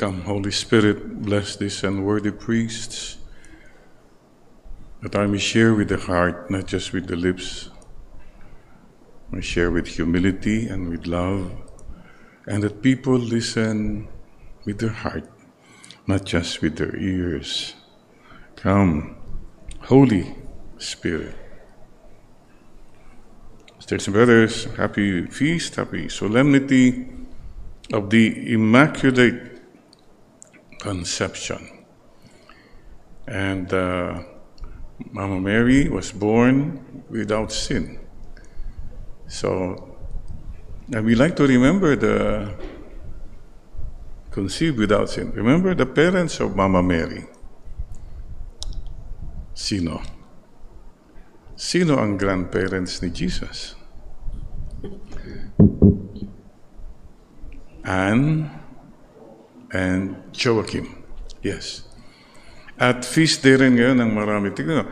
Come, Holy Spirit, bless these unworthy priests, that I may share with the heart, not just with the lips. I share with humility and with love, and that people listen with their heart, not just with their ears. Come, Holy Spirit. Sisters and brothers, happy feast, happy solemnity of the Immaculate Conception. And uh, Mama Mary was born without sin. So, and we like to remember the conceived without sin. Remember the parents of Mama Mary. Sino? Sino ang grandparents ni Jesus? Anne and Joachim. Yes. At feast day rin ngayon ng marami. Tignan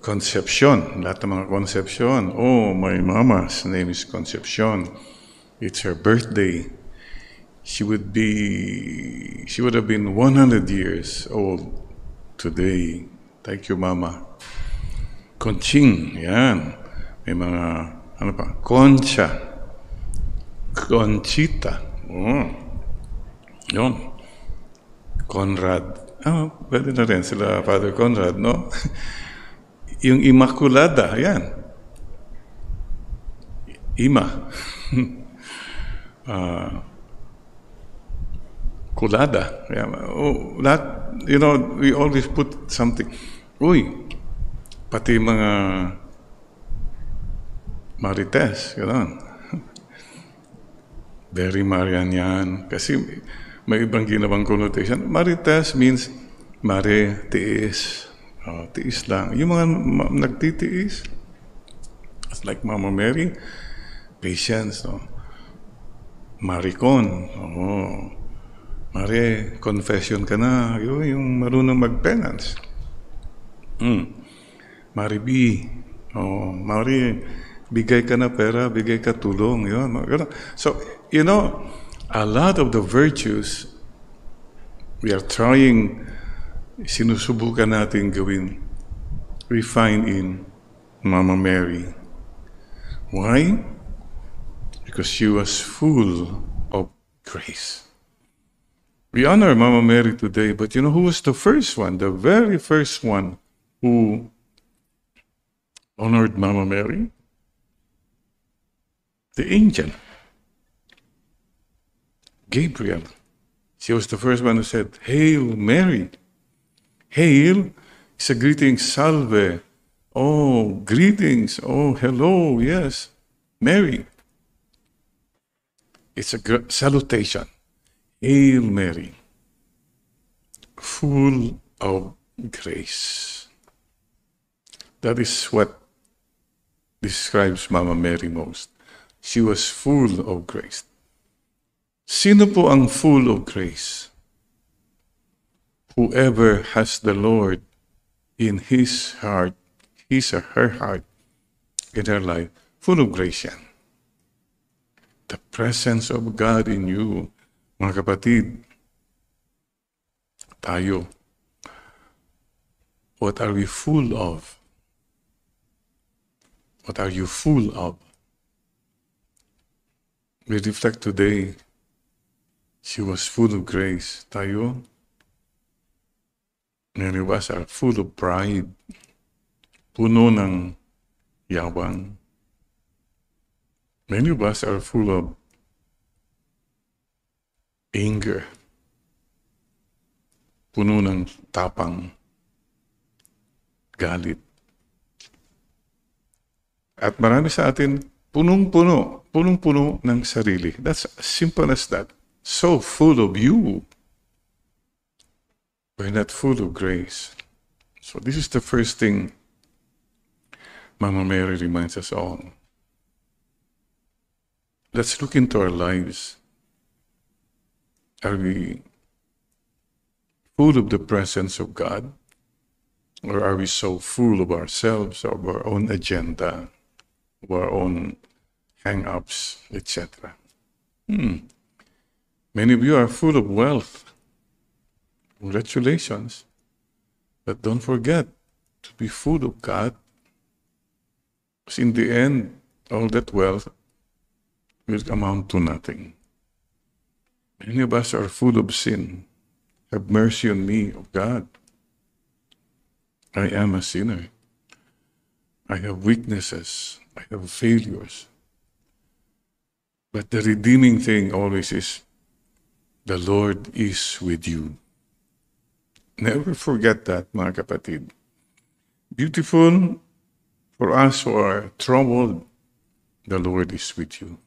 Concepcion. Lahat ng mga Concepcion. Oh, my mama's name is Concepcion. It's her birthday. She would be, she would have been 100 years old today. Thank you, Mama. Conching, yan. May mga, ano pa, Concha. Conchita. Oh. Yun. Conrad. Ah, pwede na rin sila Father Conrad, no? yung Immaculada, yan. Ima. uh, kulada. Yeah. Oh, that, you know, we always put something. Uy, pati mga marites, gano'n. Very Marian yan. Kasi may ibang ginawang connotation. Marites means mare, tiis. Oh, tiis lang. Yung mga ma- nagtitiis, it's like Mama Mary, patience. No? Maricon. Oh. Mare, confession ka na. Yun, yung marunong mag-penance. Mm. Mari B. Oh, Mari, bigay ka na pera, bigay ka tulong. Yun. So, you know, a lot of the virtues we are trying, sinusubukan natin gawin, we find in Mama Mary. Why? Because she was full of grace. We honor Mama Mary today, but you know who was the first one, the very first one who honored Mama Mary? The angel. Gabriel. She was the first one who said, Hail Mary. Hail is a greeting, salve. Oh, greetings. Oh, hello. Yes. Mary. It's a salutation. Hail Mary, full of grace. That is what describes Mama Mary most. She was full of grace. Sino po ang full of grace? Whoever has the Lord in his heart, his or her heart, in her life, full of grace yan. The presence of God in you, mga kapatid, tayo, what are we full of? What are you full of? We reflect today She was full of grace. Tayo, many of us are full of pride, puno ng yabang. Many of us are full of anger, puno ng tapang, galit. At marami sa atin, punong-puno, punong-puno ng sarili. That's as simple as that. So full of you. We're not full of grace. So, this is the first thing Mama Mary reminds us all. Let's look into our lives. Are we full of the presence of God? Or are we so full of ourselves, of our own agenda, of our own hang ups, etc.? Hmm. Many of you are full of wealth. Congratulations. But don't forget to be full of God. Because in the end, all that wealth will amount to nothing. Many of us are full of sin. Have mercy on me, O God. I am a sinner. I have weaknesses. I have failures. But the redeeming thing always is the Lord is with you. Never forget that, mga kapatid. Beautiful for us who are troubled, the Lord is with you.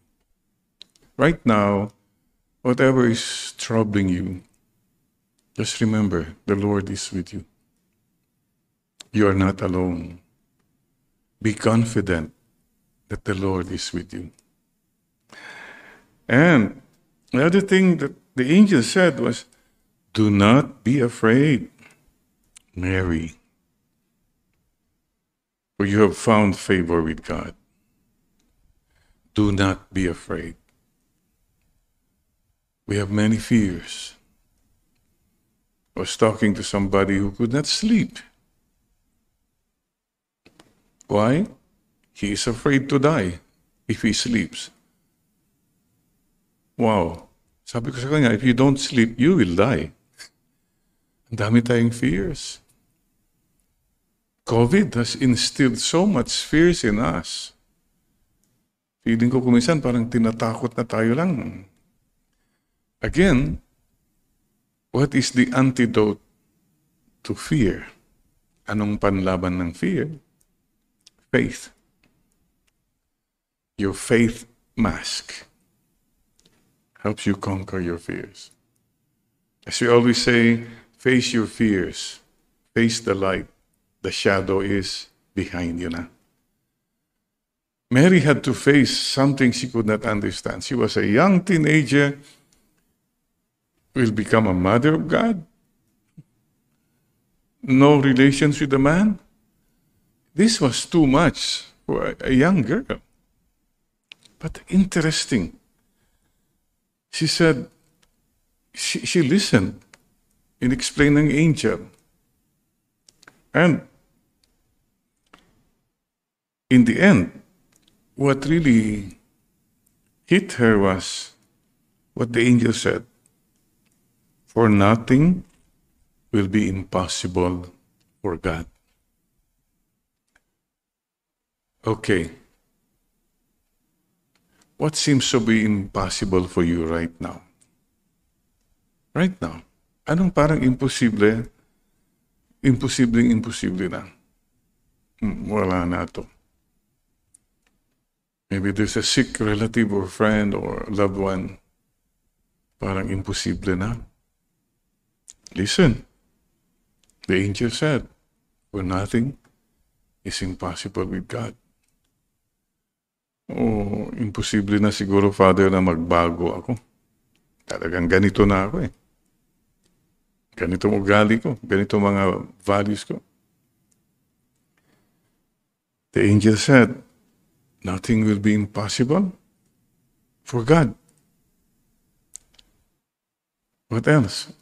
Right now, whatever is troubling you, just remember the Lord is with you. You are not alone. Be confident that the Lord is with you. And the other thing that the angel said was, Do not be afraid, Mary, for you have found favor with God. Do not be afraid. We have many fears. I was talking to somebody who could not sleep why? He is afraid to die if he sleeps. Wow. Sabi ko sa kanya, if you don't sleep, you will die. Ang dami tayong fears. COVID has instilled so much fears in us. Feeling ko kumisan parang tinatakot na tayo lang. Again, what is the antidote to fear? Anong panlaban ng fear? faith. Your faith mask helps you conquer your fears. As we always say, face your fears, face the light. The shadow is behind you now. Mary had to face something she could not understand. She was a young teenager, will become a mother of God, no relations with a man. This was too much for a young girl. But interesting. She said, she, she listened in explaining angel. And in the end, what really hit her was what the angel said For nothing will be impossible for God. Okay. What seems to be impossible for you right now? Right now. Anong parang imposible? Imposibleng imposible na. Hmm, wala na to. Maybe there's a sick relative or friend or loved one. Parang imposible na. Listen. The angel said, for nothing is impossible with God. Oh, imposible na siguro, Father, na magbago ako. Talagang ganito na ako eh. Ganito ugali ko. Ganito mga values ko. The angel said, nothing will be impossible for God. What else?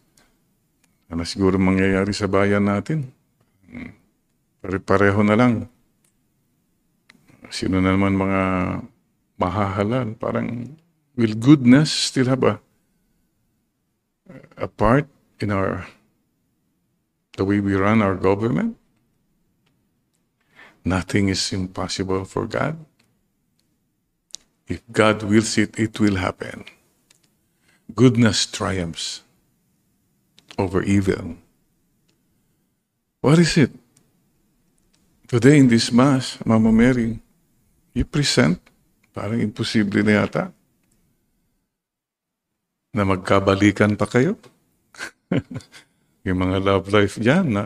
Ano siguro mangyayari sa bayan natin? Hmm. Pare-pareho na lang sino na naman mga mahahalal. Parang, will goodness still have a, a part in our, the way we run our government? Nothing is impossible for God. If God wills it, it will happen. Goodness triumphs over evil. What is it? Today in this Mass, Mama Mary, you present, parang imposible na yata, na magkabalikan pa kayo. yung mga love life dyan na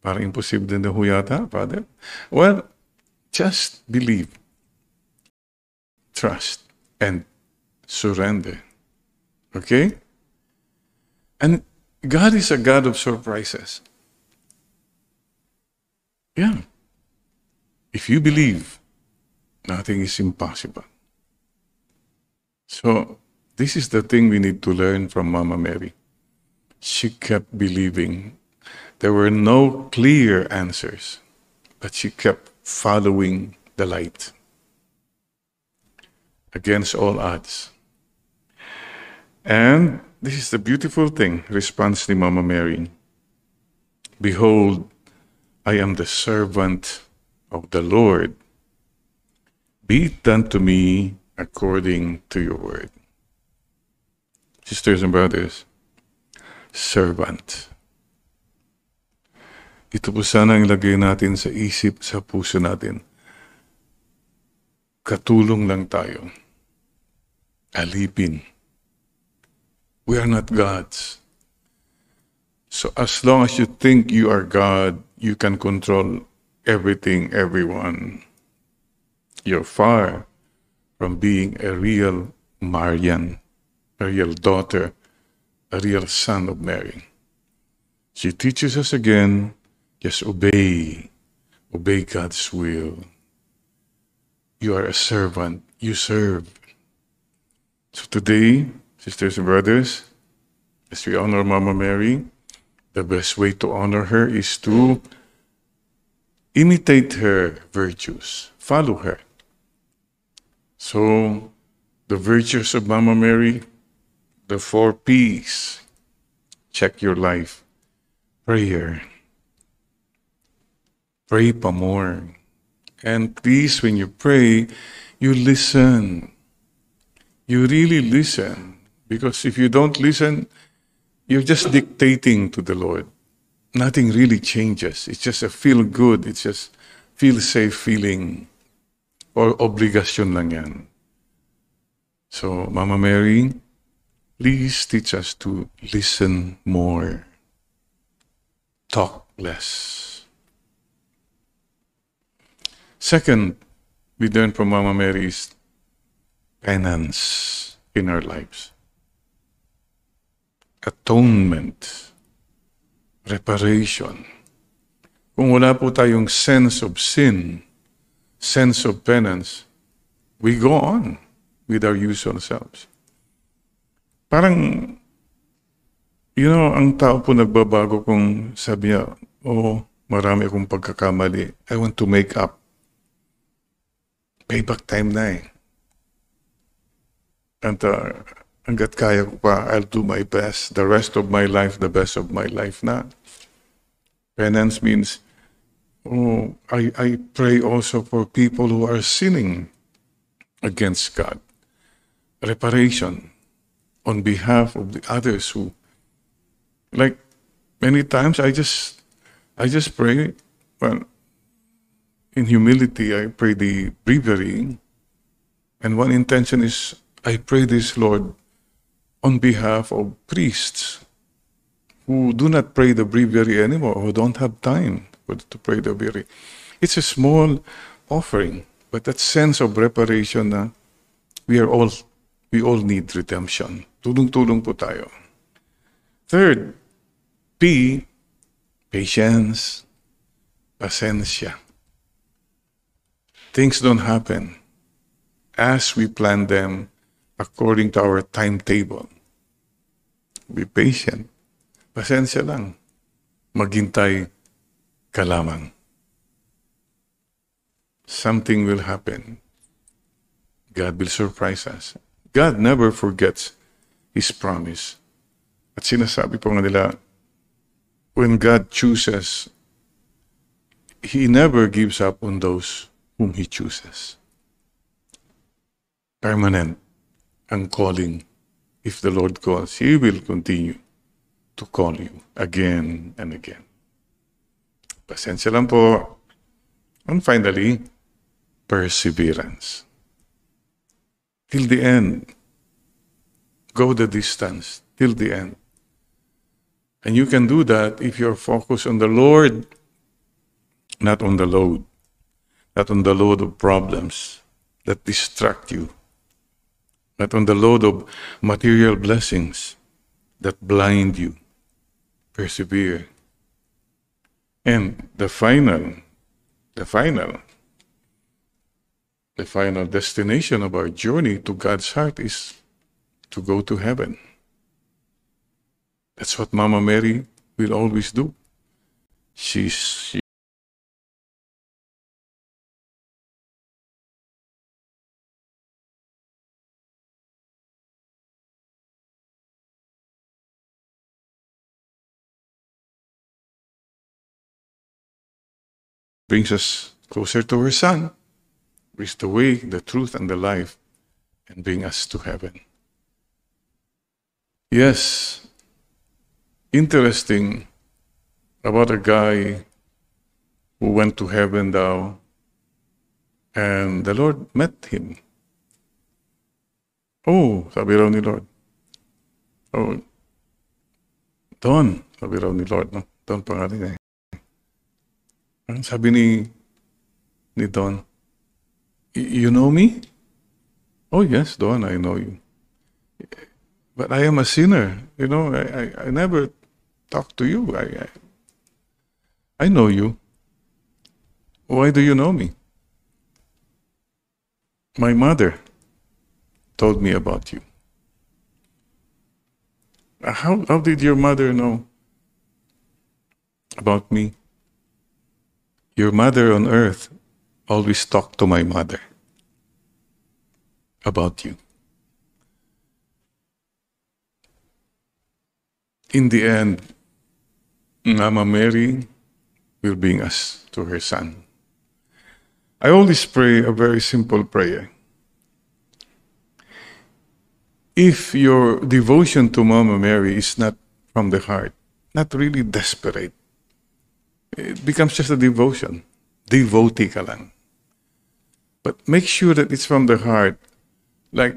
parang imposible na ho yata, Father. Well, just believe, trust, and surrender. Okay? And God is a God of surprises. Yeah. If you believe, Nothing is impossible. So, This is the thing we need to learn from Mama Mary. She kept believing. There were no clear answers, but she kept following the light against all odds. And this is the beautiful thing, response ni Mama Mary. Behold, I am the servant of the Lord. Be done to me according to your word. Sisters and brothers, servant. Ito po sana ang lagay natin sa isip, sa puso natin. Katulong lang tayo. Alipin. We are not gods. So as long as you think you are God, you can control everything, everyone. You're far from being a real Marian, a real daughter, a real son of Mary. She teaches us again just obey, obey God's will. You are a servant, you serve. So today, sisters and brothers, as we honor Mama Mary, the best way to honor her is to imitate her virtues, follow her. So, the virtues of Mama Mary, the four P's. Check your life. Prayer. Pray pa more. And please, when you pray, you listen. You really listen. Because if you don't listen, you're just dictating to the Lord. Nothing really changes. It's just a feel good. It's just feel safe feeling. Or obligasyon lang yan. So, Mama Mary, please teach us to listen more. Talk less. Second, we learn from Mama Mary is penance in our lives. Atonement. Reparation. Kung wala po tayong sense of sin, sense of penance, we go on with our usual selves. Parang, you know, ang tao po nagbabago kung sabi niya, oh, marami akong pagkakamali. I want to make up. Payback time na eh. And uh, hanggat kaya ko pa, I'll do my best. The rest of my life, the best of my life na. Penance means, oh, I, I pray also for people who are sinning against God. Reparation on behalf of the others who, like many times, I just, I just pray, well, in humility, I pray the breviary, and one intention is, I pray this, Lord, on behalf of priests who do not pray the breviary anymore, who don't have time to pray the breviary. It's a small offering, but that sense of reparation na we are all, we all need redemption. Tulong-tulong po tayo. Third, P, patience, pasensya. Things don't happen as we plan them according to our timetable. Be patient. Pasensya lang. Maghintay ka lamang. Something will happen. God will surprise us. God never forgets His promise. At sinasabi po nga nila, when God chooses, He never gives up on those whom He chooses. Permanent ang calling. If the Lord calls, He will continue to call you again and again. Pasensya lang po. And finally, perseverance. Till the end. Go the distance till the end. And you can do that if you're focused on the Lord, not on the load, not on the load of problems that distract you, not on the load of material blessings that blind you. Persevere. And the final, the final, the final destination of our journey to God's heart is to go to heaven. That's what Mama Mary will always do. She's, she brings us closer to her Son, brings the way, the truth, and the life, and bring us to heaven. Yes, interesting about a guy who went to heaven now, and the Lord met him. Oh, sabi raw ni Lord. Oh, Don, sabi raw ni Lord, no? Don pangalan niya. Sabi ni ni Don, you know me? Oh yes, Don, I know you. But I am a sinner. You know, I, I, I never talk to you. I, I I know you. Why do you know me? My mother told me about you. How, how did your mother know about me? Your mother on earth always talked to my mother about you. In the end, Mama Mary will bring us to her son. I always pray a very simple prayer. If your devotion to Mama Mary is not from the heart, not really desperate, it becomes just a devotion. Devotee ka lang. But make sure that it's from the heart, like,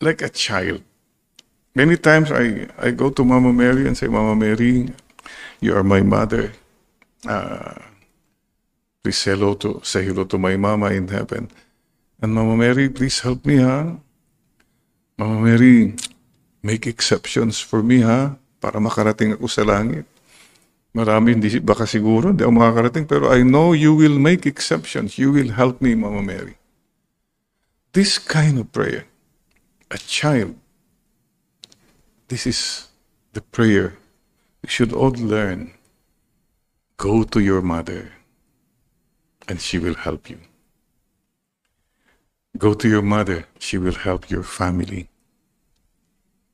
like a child. Many times I, I go to Mama Mary and say, Mama Mary, you are my mother. Uh, please say hello to say hello to my mama in heaven. And Mama Mary, please help me, ha? Mama Mary, make exceptions for me, ha? Para makarating ako sa langit. Marami hindi baka siguro, hindi ako makakarating, pero I know you will make exceptions. You will help me, Mama Mary. This kind of prayer, a child, this is the prayer we should all learn. Go to your mother, and she will help you. Go to your mother, she will help your family.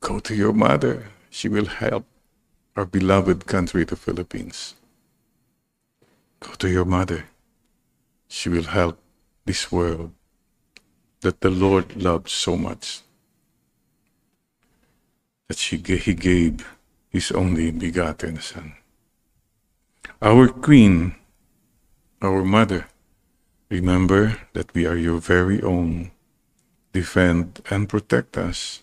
Go to your mother, she will help our beloved country, the Philippines. Go to your mother, she will help this world that the Lord loved so much that she, He gave His only begotten Son. Our Queen, our Mother, remember that we are your very own. Defend and protect us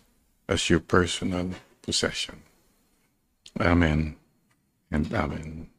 as your personal possession. Amen and Amen.